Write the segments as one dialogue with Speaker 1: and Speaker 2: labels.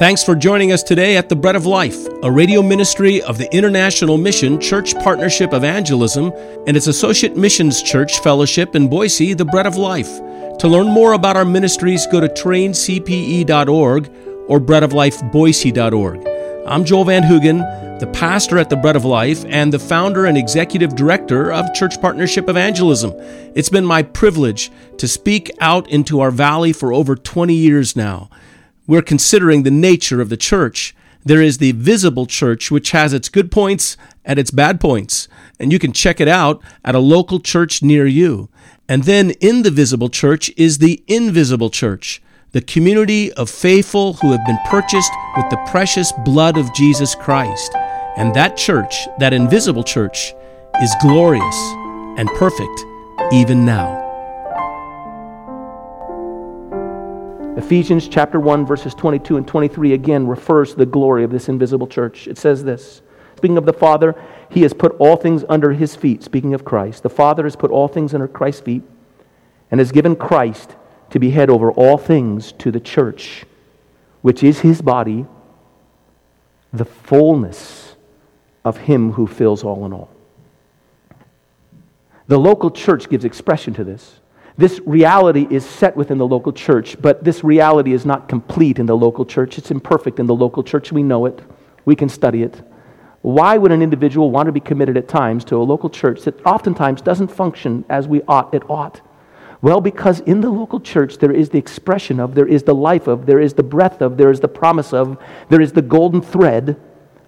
Speaker 1: Thanks for joining us today at The Bread of Life, a radio ministry of the International Mission Church Partnership Evangelism and its associate missions church fellowship in Boise, The Bread of Life. To learn more about our ministries, go to traincpe.org or breadoflifeboise.org. I'm Joel Van Hoogen, the pastor at the Bread of Life and the founder and executive director of Church Partnership Evangelism. It's been my privilege to speak out into our valley for over 20 years now we're considering the nature of the church. There is the visible church, which has its good points and its bad points, and you can check it out at a local church near you. And then in the visible church is the invisible church, the community of faithful who have been purchased with the precious blood of Jesus Christ. And that church, that invisible church, is glorious and perfect even now.
Speaker 2: Ephesians chapter 1 verses 22 and 23 again refers to the glory of this invisible church. It says this, speaking of the Father, he has put all things under his feet, speaking of Christ. The Father has put all things under Christ's feet and has given Christ to be head over all things to the church, which is his body, the fullness of him who fills all in all. The local church gives expression to this. This reality is set within the local church, but this reality is not complete in the local church. It's imperfect in the local church. We know it, we can study it. Why would an individual want to be committed at times to a local church that oftentimes doesn't function as we ought it ought? Well, because in the local church there is the expression of, there is the life of, there is the breath of, there is the promise of, there is the golden thread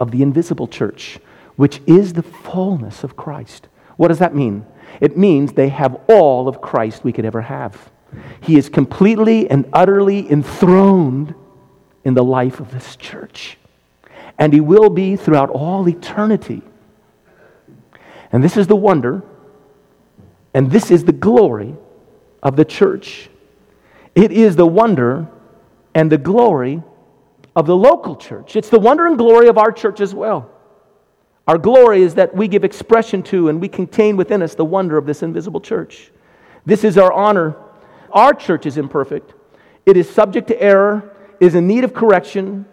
Speaker 2: of the invisible church, which is the fullness of Christ. What does that mean? It means they have all of Christ we could ever have. He is completely and utterly enthroned in the life of this church. And he will be throughout all eternity. And this is the wonder, and this is the glory of the church. It is the wonder and the glory of the local church. It's the wonder and glory of our church as well. Our glory is that we give expression to and we contain within us the wonder of this invisible church. This is our honor. Our church is imperfect, it is subject to error, is in need of correction,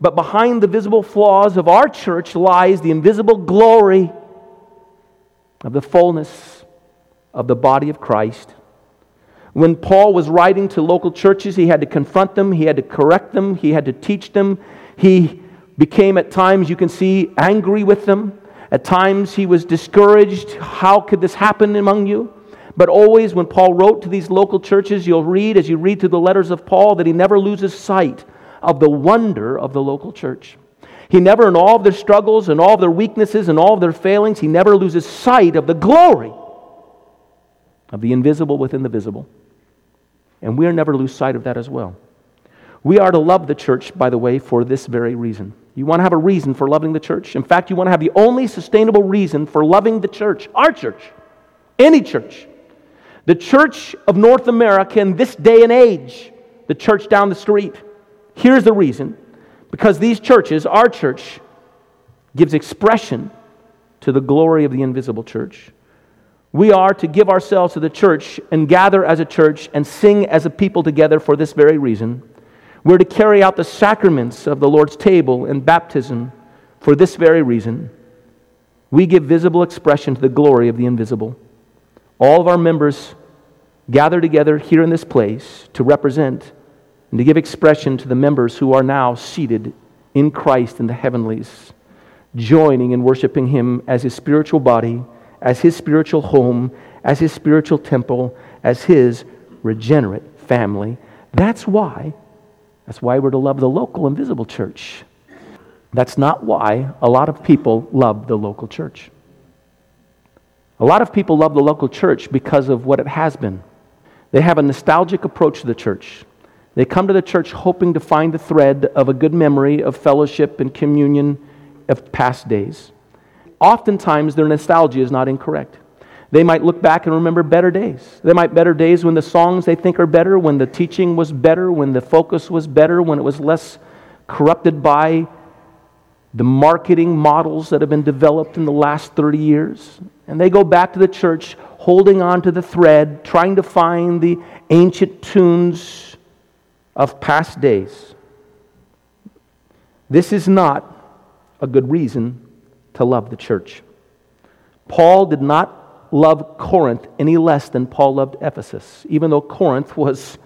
Speaker 2: but behind the visible flaws of our church lies the invisible glory of the fullness of the body of Christ. When Paul was writing to local churches, he had to confront them, he had to correct them, he had to teach them. He became at times, you can see, angry with them. At times, he was discouraged. How could this happen among you? But always, when Paul wrote to these local churches, you'll read, as you read through the letters of Paul, that he never loses sight of the wonder of the local church. He never, in all of their struggles and all of their weaknesses and all of their failings, he never loses sight of the glory of the invisible within the visible. And we are never lose sight of that as well. We are to love the church, by the way, for this very reason. You want to have a reason for loving the church? In fact, you want to have the only sustainable reason for loving the church, our church, any church. The church of North America in this day and age, the church down the street. Here's the reason because these churches, our church, gives expression to the glory of the invisible church. We are to give ourselves to the church and gather as a church and sing as a people together for this very reason we're to carry out the sacraments of the Lord's table and baptism for this very reason. We give visible expression to the glory of the invisible. All of our members gather together here in this place to represent and to give expression to the members who are now seated in Christ in the heavenlies, joining and worshiping Him as His spiritual body, as His spiritual home, as His spiritual temple, as His regenerate family. That's why that's why we're to love the local and visible church. That's not why a lot of people love the local church. A lot of people love the local church because of what it has been. They have a nostalgic approach to the church. They come to the church hoping to find the thread of a good memory of fellowship and communion of past days. Oftentimes, their nostalgia is not incorrect. They might look back and remember better days. They might better days when the songs they think are better, when the teaching was better, when the focus was better, when it was less corrupted by the marketing models that have been developed in the last 30 years. And they go back to the church holding on to the thread, trying to find the ancient tunes of past days. This is not a good reason to love the church. Paul did not love Corinth any less than Paul loved Ephesus, even though Corinth was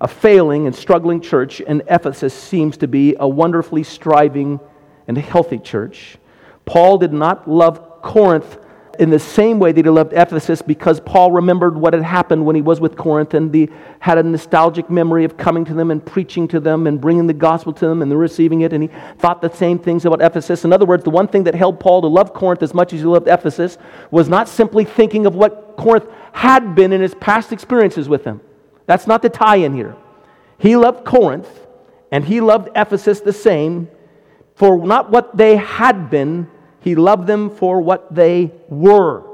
Speaker 2: a failing and struggling church, and Ephesus seems to be a wonderfully striving and healthy church. Paul did not love Corinth in the same way that he loved Ephesus because Paul remembered what had happened when he was with Corinth and he had a nostalgic memory of coming to them and preaching to them and bringing the gospel to them and they're receiving it and he thought the same things about Ephesus. In other words, the one thing that held Paul to love Corinth as much as he loved Ephesus was not simply thinking of what Corinth had been in his past experiences with them. That's not the tie in here. He loved Corinth and he loved Ephesus the same for not what they had been he loved them for what they were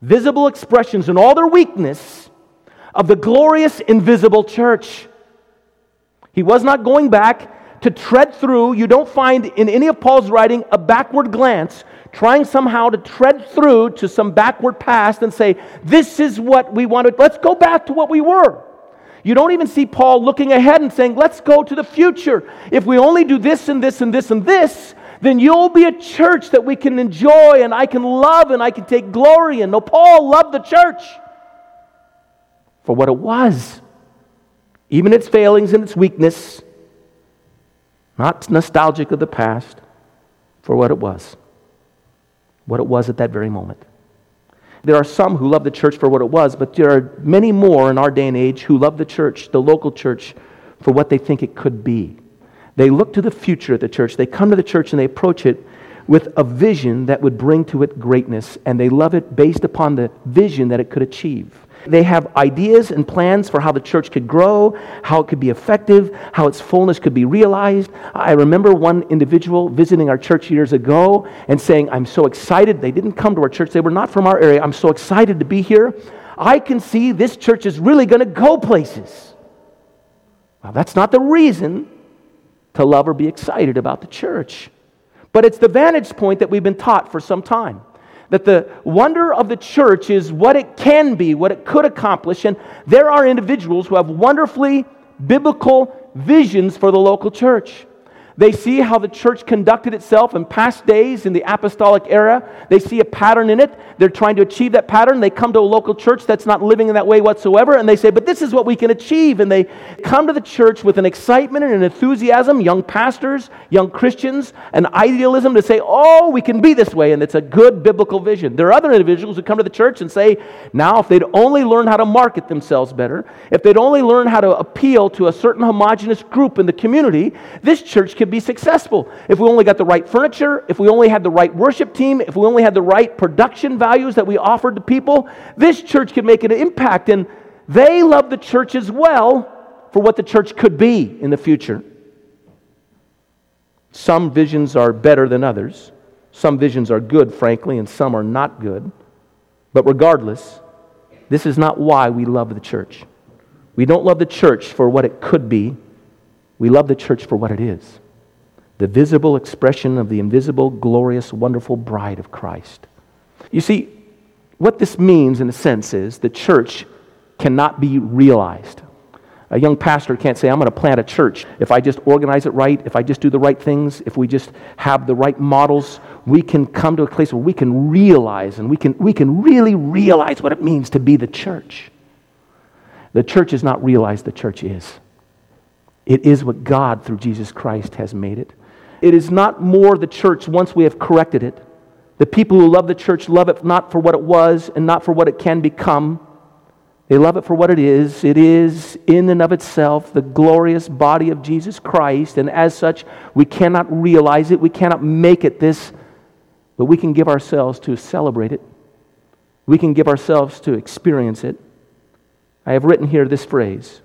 Speaker 2: visible expressions in all their weakness of the glorious invisible church. He was not going back to tread through. You don't find in any of Paul's writing a backward glance, trying somehow to tread through to some backward past and say, This is what we wanted. Let's go back to what we were. You don't even see Paul looking ahead and saying, Let's go to the future. If we only do this and this and this and this, then you'll be a church that we can enjoy and I can love and I can take glory in. No, Paul loved the church for what it was, even its failings and its weakness, not nostalgic of the past, for what it was, what it was at that very moment. There are some who love the church for what it was, but there are many more in our day and age who love the church, the local church, for what they think it could be. They look to the future of the church. They come to the church and they approach it with a vision that would bring to it greatness, and they love it based upon the vision that it could achieve. They have ideas and plans for how the church could grow, how it could be effective, how its fullness could be realized. I remember one individual visiting our church years ago and saying, I'm so excited. They didn't come to our church, they were not from our area. I'm so excited to be here. I can see this church is really going to go places. Well, that's not the reason to love or be excited about the church. But it's the vantage point that we've been taught for some time. That the wonder of the church is what it can be, what it could accomplish. And there are individuals who have wonderfully biblical visions for the local church. They see how the church conducted itself in past days in the apostolic era. They see a pattern in it. They're trying to achieve that pattern. They come to a local church that's not living in that way whatsoever, and they say, But this is what we can achieve. And they come to the church with an excitement and an enthusiasm, young pastors, young Christians, an idealism to say, Oh, we can be this way. And it's a good biblical vision. There are other individuals who come to the church and say, Now, if they'd only learn how to market themselves better, if they'd only learn how to appeal to a certain homogenous group in the community, this church could be successful. If we only got the right furniture, if we only had the right worship team, if we only had the right production values that we offered to people, this church could make an impact. And they love the church as well for what the church could be in the future. Some visions are better than others. Some visions are good, frankly, and some are not good. But regardless, this is not why we love the church. We don't love the church for what it could be. We love the church for what it is the visible expression of the invisible, glorious, wonderful bride of Christ. You see, what this means, in a sense, is the church cannot be realized. A young pastor can't say, I'm going to plant a church. If I just organize it right, if I just do the right things, if we just have the right models, we can come to a place where we can realize and we can, we can really realize what it means to be the church. The church is not realized, the church is. It is what God, through Jesus Christ, has made it. It is not more the church once we have corrected it. The people who love the church love it not for what it was and not for what it can become. They love it for what it is. It is, in and of itself, the glorious body of Jesus Christ. And as such, we cannot realize it. We cannot make it this, but we can give ourselves to celebrate it. We can give ourselves to experience it. I have written here this phrase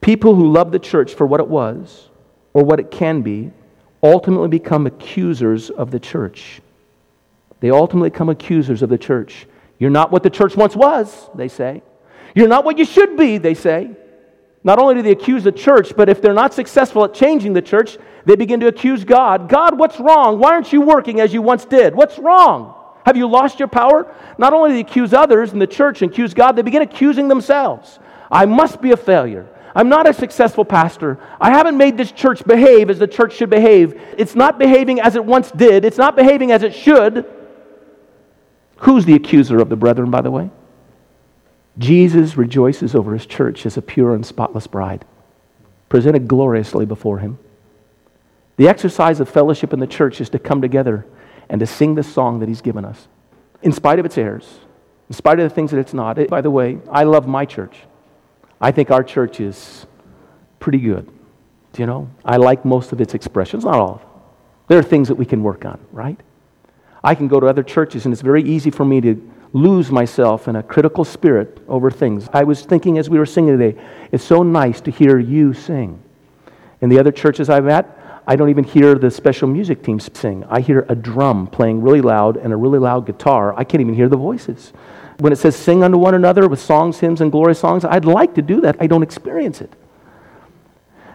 Speaker 2: People who love the church for what it was or what it can be ultimately become accusers of the church. They ultimately become accusers of the church. You're not what the church once was, they say. You're not what you should be, they say. Not only do they accuse the church, but if they're not successful at changing the church, they begin to accuse God. God, what's wrong? Why aren't you working as you once did? What's wrong? Have you lost your power? Not only do they accuse others in the church and accuse God, they begin accusing themselves. I must be a failure. I'm not a successful pastor. I haven't made this church behave as the church should behave. It's not behaving as it once did, it's not behaving as it should. Who's the accuser of the brethren, by the way? Jesus rejoices over his church as a pure and spotless bride, presented gloriously before him. The exercise of fellowship in the church is to come together and to sing the song that he's given us, in spite of its errors, in spite of the things that it's not. It, by the way, I love my church. I think our church is pretty good. Do you know? I like most of its expressions, not all of them. There are things that we can work on, right? I can go to other churches, and it's very easy for me to lose myself in a critical spirit over things. I was thinking as we were singing today, it's so nice to hear you sing. In the other churches I've at, I don't even hear the special music team sing. I hear a drum playing really loud and a really loud guitar. I can't even hear the voices. When it says sing unto one another with songs, hymns, and glorious songs, I'd like to do that. I don't experience it.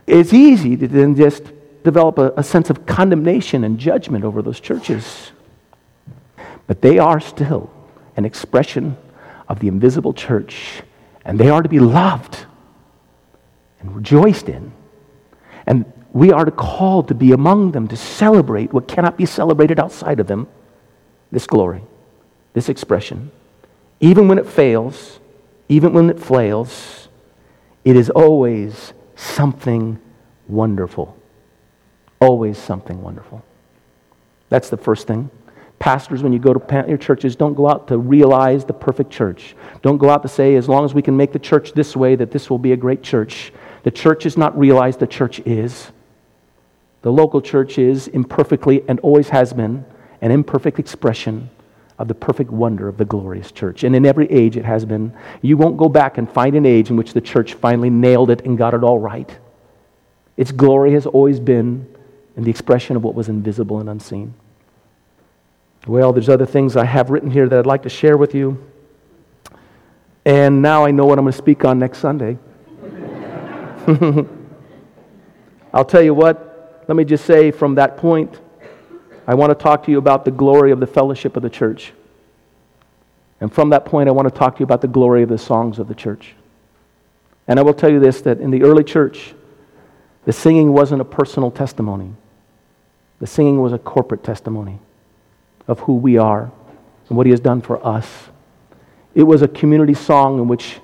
Speaker 2: It's easy to then just develop a, a sense of condemnation and judgment over those churches. But they are still an expression of the invisible church, and they are to be loved and rejoiced in. And we are called to be among them, to celebrate what cannot be celebrated outside of them this glory, this expression. Even when it fails, even when it flails, it is always something wonderful. Always something wonderful. That's the first thing. Pastors, when you go to your churches, don't go out to realize the perfect church. Don't go out to say, as long as we can make the church this way, that this will be a great church. The church is not realized, the church is. The local church is imperfectly and always has been an imperfect expression of the perfect wonder of the glorious church. And in every age it has been. You won't go back and find an age in which the church finally nailed it and got it all right. Its glory has always been in the expression of what was invisible and unseen. Well, there's other things I have written here that I'd like to share with you. And now I know what I'm going to speak on next Sunday. I'll tell you what, let me just say from that point, I want to talk to you about the glory of the fellowship of the church. And from that point, I want to talk to you about the glory of the songs of the church. And I will tell you this that in the early church, the singing wasn't a personal testimony, the singing was a corporate testimony of who we are and what He has done for us. It was a community song in which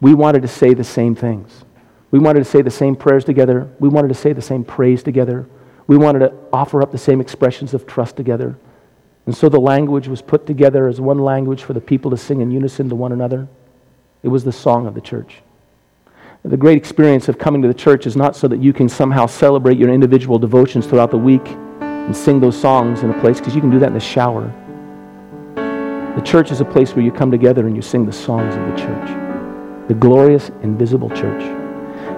Speaker 2: we wanted to say the same things. We wanted to say the same prayers together. We wanted to say the same praise together. We wanted to offer up the same expressions of trust together. And so the language was put together as one language for the people to sing in unison to one another. It was the song of the church. The great experience of coming to the church is not so that you can somehow celebrate your individual devotions throughout the week and sing those songs in a place, because you can do that in the shower. The church is a place where you come together and you sing the songs of the church, the glorious, invisible church.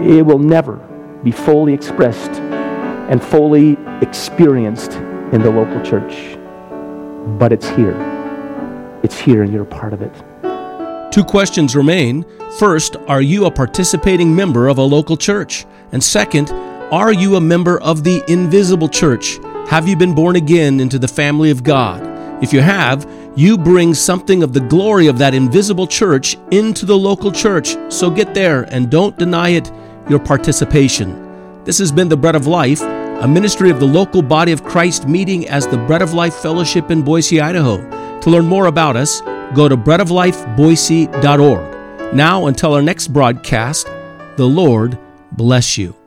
Speaker 2: It will never be fully expressed and fully experienced in the local church, but it's here. It's here, and you're a part of it.
Speaker 1: Two questions remain. First, are you a participating member of a local church? And second, are you a member of the invisible church? Have you been born again into the family of God? If you have, you bring something of the glory of that invisible church into the local church. So get there and don't deny it your participation. This has been the Bread of Life, a ministry of the local body of Christ meeting as the Bread of Life Fellowship in Boise, Idaho. To learn more about us, go to breadoflifeboise.org. Now, until our next broadcast, the Lord bless you.